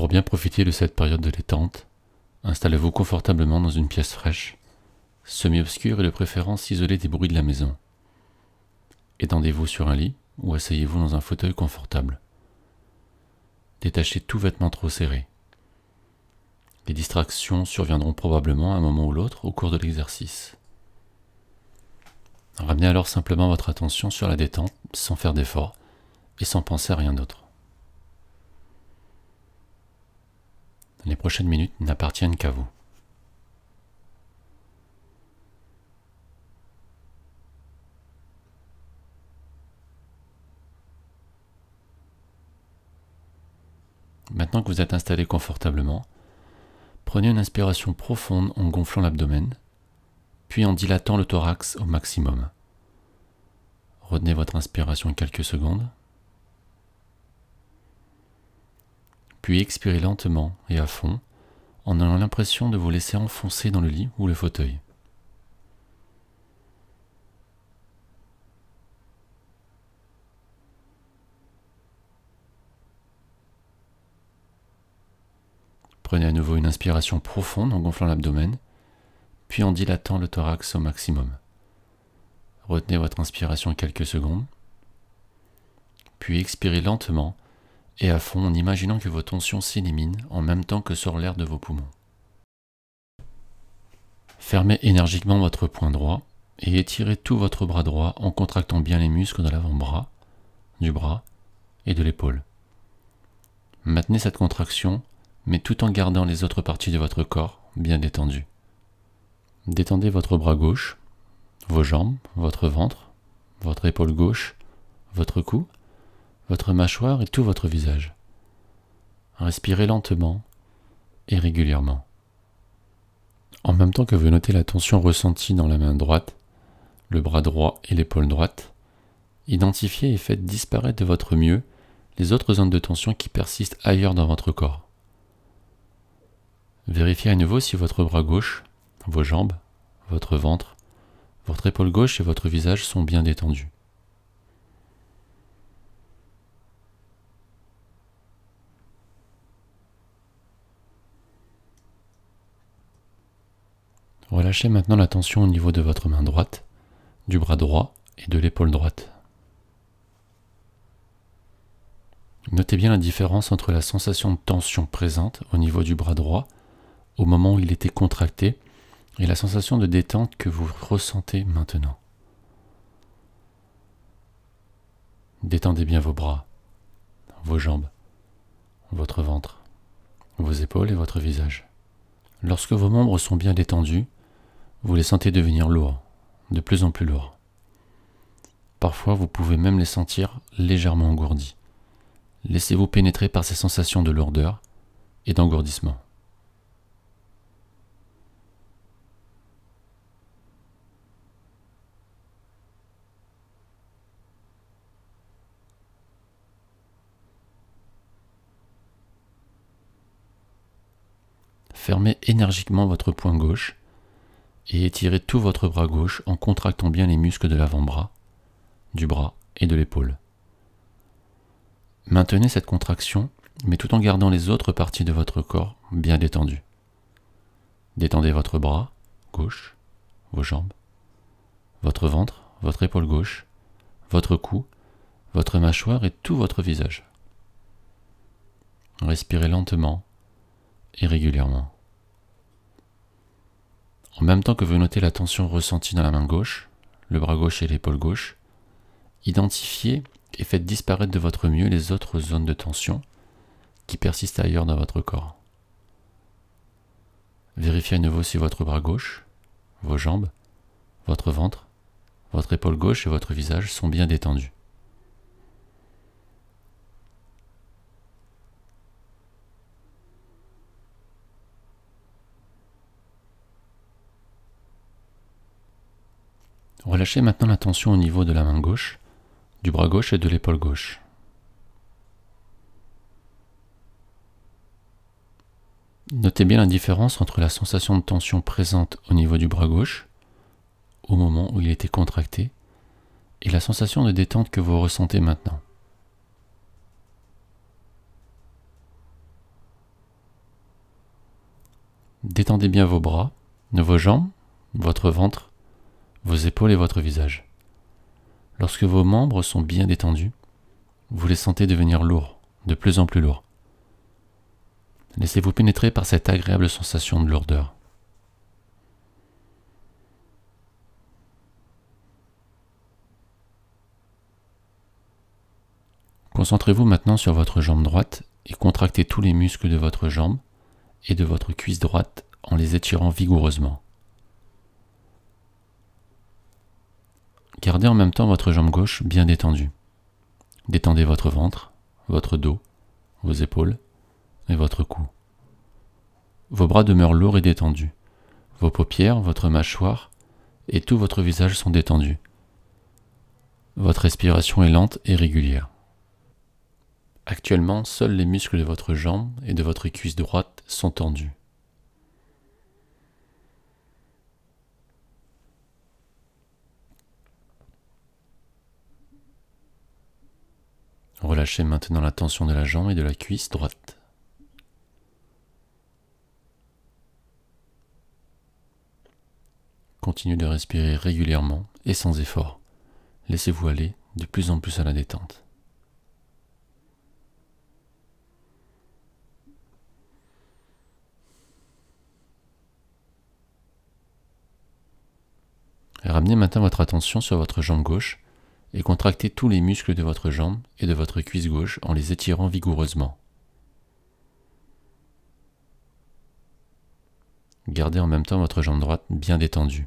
Pour bien profiter de cette période de détente, installez-vous confortablement dans une pièce fraîche, semi-obscure et de préférence isolée des bruits de la maison. Étendez-vous sur un lit ou asseyez-vous dans un fauteuil confortable. Détachez tout vêtement trop serré. Les distractions surviendront probablement à un moment ou l'autre au cours de l'exercice. Ramenez alors simplement votre attention sur la détente sans faire d'effort et sans penser à rien d'autre. Les prochaines minutes n'appartiennent qu'à vous. Maintenant que vous êtes installé confortablement, prenez une inspiration profonde en gonflant l'abdomen, puis en dilatant le thorax au maximum. Retenez votre inspiration quelques secondes, puis expirez lentement et à fond en ayant l'impression de vous laisser enfoncer dans le lit ou le fauteuil. Prenez à nouveau une inspiration profonde en gonflant l'abdomen, puis en dilatant le thorax au maximum. Retenez votre inspiration quelques secondes, puis expirez lentement et à fond en imaginant que vos tensions s'éliminent en même temps que sort l'air de vos poumons. Fermez énergiquement votre poing droit et étirez tout votre bras droit en contractant bien les muscles de l'avant-bras, du bras et de l'épaule. Maintenez cette contraction mais tout en gardant les autres parties de votre corps bien détendues. Détendez votre bras gauche, vos jambes, votre ventre, votre épaule gauche, votre cou, votre mâchoire et tout votre visage. Respirez lentement et régulièrement. En même temps que vous notez la tension ressentie dans la main droite, le bras droit et l'épaule droite, identifiez et faites disparaître de votre mieux les autres zones de tension qui persistent ailleurs dans votre corps. Vérifiez à nouveau si votre bras gauche, vos jambes, votre ventre, votre épaule gauche et votre visage sont bien détendus. Relâchez maintenant la tension au niveau de votre main droite, du bras droit et de l'épaule droite. Notez bien la différence entre la sensation de tension présente au niveau du bras droit au moment où il était contracté et la sensation de détente que vous ressentez maintenant. Détendez bien vos bras, vos jambes, votre ventre, vos épaules et votre visage. Lorsque vos membres sont bien détendus, vous les sentez devenir lourds, de plus en plus lourds. Parfois, vous pouvez même les sentir légèrement engourdis. Laissez-vous pénétrer par ces sensations de lourdeur et d'engourdissement. Fermez énergiquement votre poing gauche et étirez tout votre bras gauche en contractant bien les muscles de l'avant-bras, du bras et de l'épaule. Maintenez cette contraction, mais tout en gardant les autres parties de votre corps bien détendues. Détendez votre bras gauche, vos jambes, votre ventre, votre épaule gauche, votre cou, votre mâchoire et tout votre visage. Respirez lentement et régulièrement. En même temps que vous notez la tension ressentie dans la main gauche, le bras gauche et l'épaule gauche, identifiez et faites disparaître de votre mieux les autres zones de tension qui persistent ailleurs dans votre corps. Vérifiez à nouveau si votre bras gauche, vos jambes, votre ventre, votre épaule gauche et votre visage sont bien détendus. Relâchez maintenant la tension au niveau de la main gauche, du bras gauche et de l'épaule gauche. Notez bien la différence entre la sensation de tension présente au niveau du bras gauche, au moment où il était contracté, et la sensation de détente que vous ressentez maintenant. Détendez bien vos bras, vos jambes, votre ventre, vos épaules et votre visage. Lorsque vos membres sont bien détendus, vous les sentez devenir lourds, de plus en plus lourds. Laissez-vous pénétrer par cette agréable sensation de lourdeur. Concentrez-vous maintenant sur votre jambe droite et contractez tous les muscles de votre jambe et de votre cuisse droite en les étirant vigoureusement. Gardez en même temps votre jambe gauche bien détendue. Détendez votre ventre, votre dos, vos épaules et votre cou. Vos bras demeurent lourds et détendus. Vos paupières, votre mâchoire et tout votre visage sont détendus. Votre respiration est lente et régulière. Actuellement, seuls les muscles de votre jambe et de votre cuisse droite sont tendus. Relâchez maintenant la tension de la jambe et de la cuisse droite. Continuez de respirer régulièrement et sans effort. Laissez-vous aller de plus en plus à la détente. Ramenez maintenant votre attention sur votre jambe gauche et contractez tous les muscles de votre jambe et de votre cuisse gauche en les étirant vigoureusement. Gardez en même temps votre jambe droite bien détendue.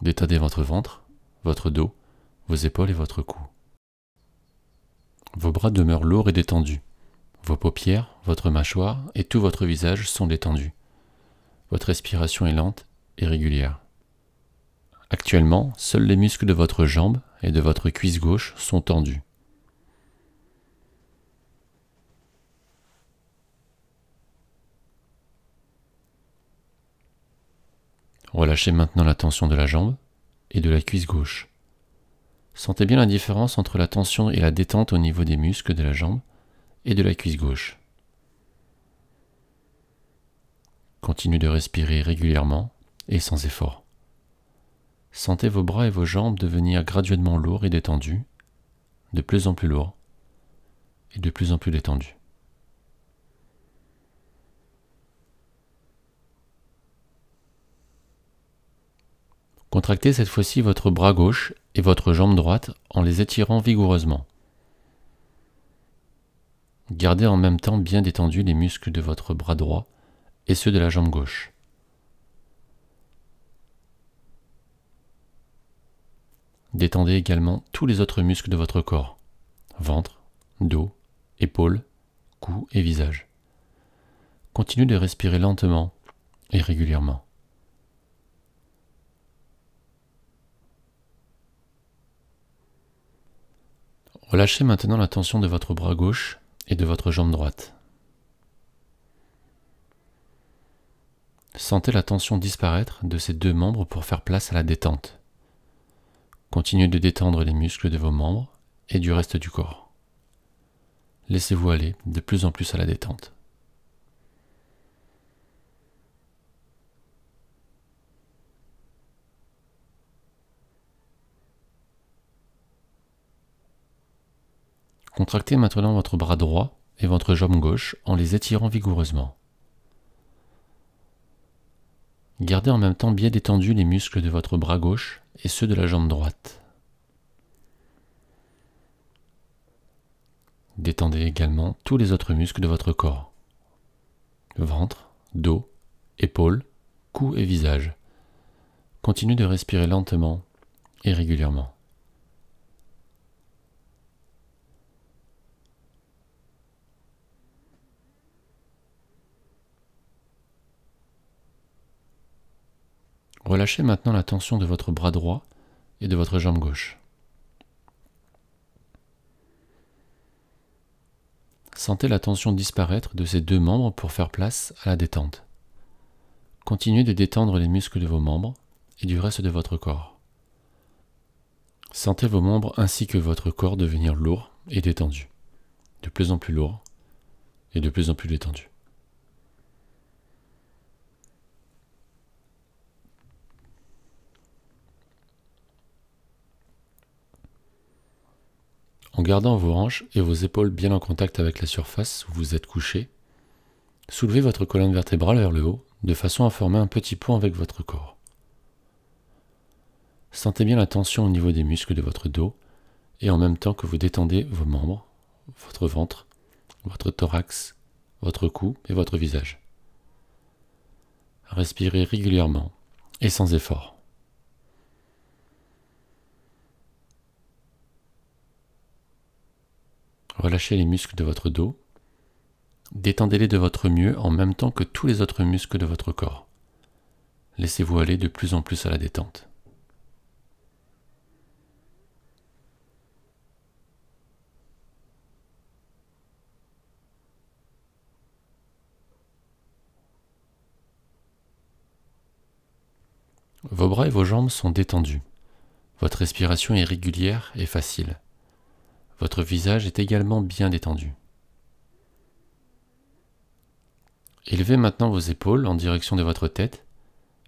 Détendez votre ventre, votre dos, vos épaules et votre cou. Vos bras demeurent lourds et détendus. Vos paupières, votre mâchoire et tout votre visage sont détendus. Votre respiration est lente et régulière. Actuellement, seuls les muscles de votre jambe et de votre cuisse gauche sont tendus. Relâchez maintenant la tension de la jambe et de la cuisse gauche. Sentez bien la différence entre la tension et la détente au niveau des muscles de la jambe et de la cuisse gauche. Continuez de respirer régulièrement et sans effort. Sentez vos bras et vos jambes devenir graduellement lourds et détendus, de plus en plus lourds et de plus en plus détendus. Contractez cette fois-ci votre bras gauche et votre jambe droite en les étirant vigoureusement. Gardez en même temps bien détendus les muscles de votre bras droit et ceux de la jambe gauche. Détendez également tous les autres muscles de votre corps, ventre, dos, épaules, cou et visage. Continuez de respirer lentement et régulièrement. Relâchez maintenant la tension de votre bras gauche et de votre jambe droite. Sentez la tension disparaître de ces deux membres pour faire place à la détente. Continuez de détendre les muscles de vos membres et du reste du corps. Laissez-vous aller de plus en plus à la détente. Contractez maintenant votre bras droit et votre jambe gauche en les étirant vigoureusement. Gardez en même temps bien détendus les muscles de votre bras gauche et ceux de la jambe droite. Détendez également tous les autres muscles de votre corps. Ventre, dos, épaules, cou et visage. Continuez de respirer lentement et régulièrement. Relâchez maintenant la tension de votre bras droit et de votre jambe gauche. Sentez la tension disparaître de ces deux membres pour faire place à la détente. Continuez de détendre les muscles de vos membres et du reste de votre corps. Sentez vos membres ainsi que votre corps devenir lourd et détendu, de plus en plus lourd et de plus en plus détendu. En gardant vos hanches et vos épaules bien en contact avec la surface où vous êtes couché, soulevez votre colonne vertébrale vers le haut de façon à former un petit pont avec votre corps. Sentez bien la tension au niveau des muscles de votre dos et en même temps que vous détendez vos membres, votre ventre, votre thorax, votre cou et votre visage. Respirez régulièrement et sans effort. Relâchez les muscles de votre dos. Détendez-les de votre mieux en même temps que tous les autres muscles de votre corps. Laissez-vous aller de plus en plus à la détente. Vos bras et vos jambes sont détendus. Votre respiration est régulière et facile. Votre visage est également bien détendu. Élevez maintenant vos épaules en direction de votre tête,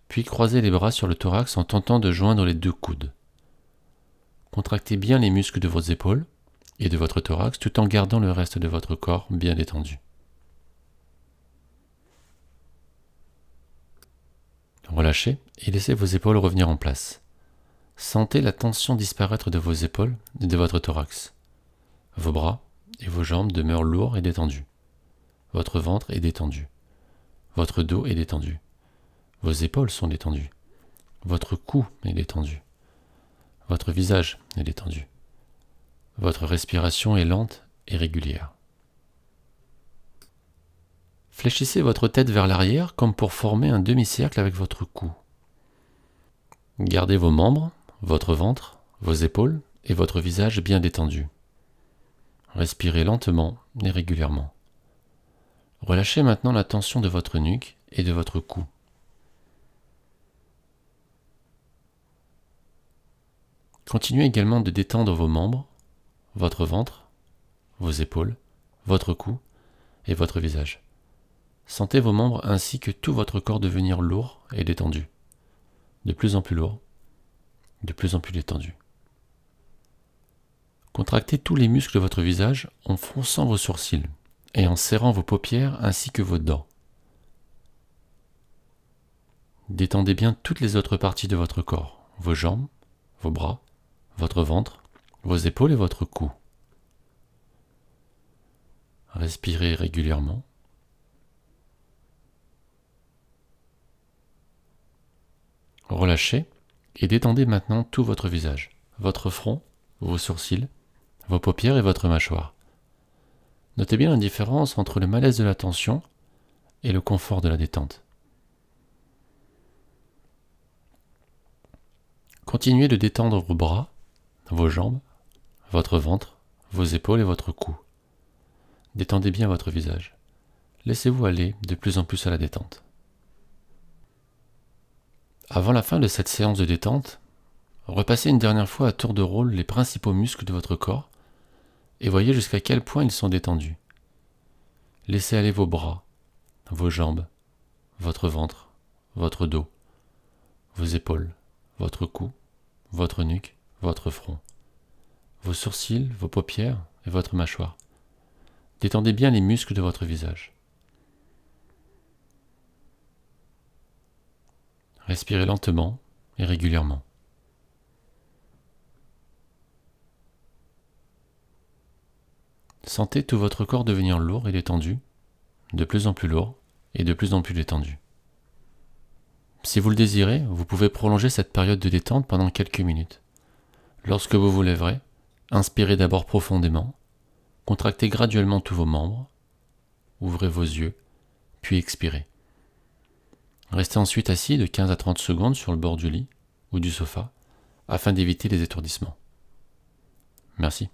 puis croisez les bras sur le thorax en tentant de joindre les deux coudes. Contractez bien les muscles de vos épaules et de votre thorax tout en gardant le reste de votre corps bien détendu. Relâchez et laissez vos épaules revenir en place. Sentez la tension disparaître de vos épaules et de votre thorax. Vos bras et vos jambes demeurent lourds et détendus. Votre ventre est détendu. Votre dos est détendu. Vos épaules sont détendues. Votre cou est détendu. Votre visage est détendu. Votre respiration est lente et régulière. Fléchissez votre tête vers l'arrière comme pour former un demi-cercle avec votre cou. Gardez vos membres, votre ventre, vos épaules et votre visage bien détendus. Respirez lentement et régulièrement. Relâchez maintenant la tension de votre nuque et de votre cou. Continuez également de détendre vos membres, votre ventre, vos épaules, votre cou et votre visage. Sentez vos membres ainsi que tout votre corps devenir lourd et détendu. De plus en plus lourd, de plus en plus détendu. Contractez tous les muscles de votre visage en fronçant vos sourcils et en serrant vos paupières ainsi que vos dents. Détendez bien toutes les autres parties de votre corps, vos jambes, vos bras, votre ventre, vos épaules et votre cou. Respirez régulièrement Relâchez et détendez maintenant tout votre visage, votre front, vos sourcils, vos paupières et votre mâchoire. Notez bien la différence entre le malaise de la tension et le confort de la détente. Continuez de détendre vos bras, vos jambes, votre ventre, vos épaules et votre cou. Détendez bien votre visage. Laissez-vous aller de plus en plus à la détente. Avant la fin de cette séance de détente, repassez une dernière fois à tour de rôle les principaux muscles de votre corps et voyez jusqu'à quel point ils sont détendus. Laissez aller vos bras, vos jambes, votre ventre, votre dos, vos épaules, votre cou, votre nuque, votre front, vos sourcils, vos paupières et votre mâchoire. Détendez bien les muscles de votre visage. Respirez lentement et régulièrement. Sentez tout votre corps devenir lourd et détendu, de plus en plus lourd et de plus en plus détendu. Si vous le désirez, vous pouvez prolonger cette période de détente pendant quelques minutes. Lorsque vous vous lèverez, inspirez d'abord profondément, contractez graduellement tous vos membres, ouvrez vos yeux, puis expirez. Restez ensuite assis de 15 à 30 secondes sur le bord du lit ou du sofa afin d'éviter les étourdissements. Merci.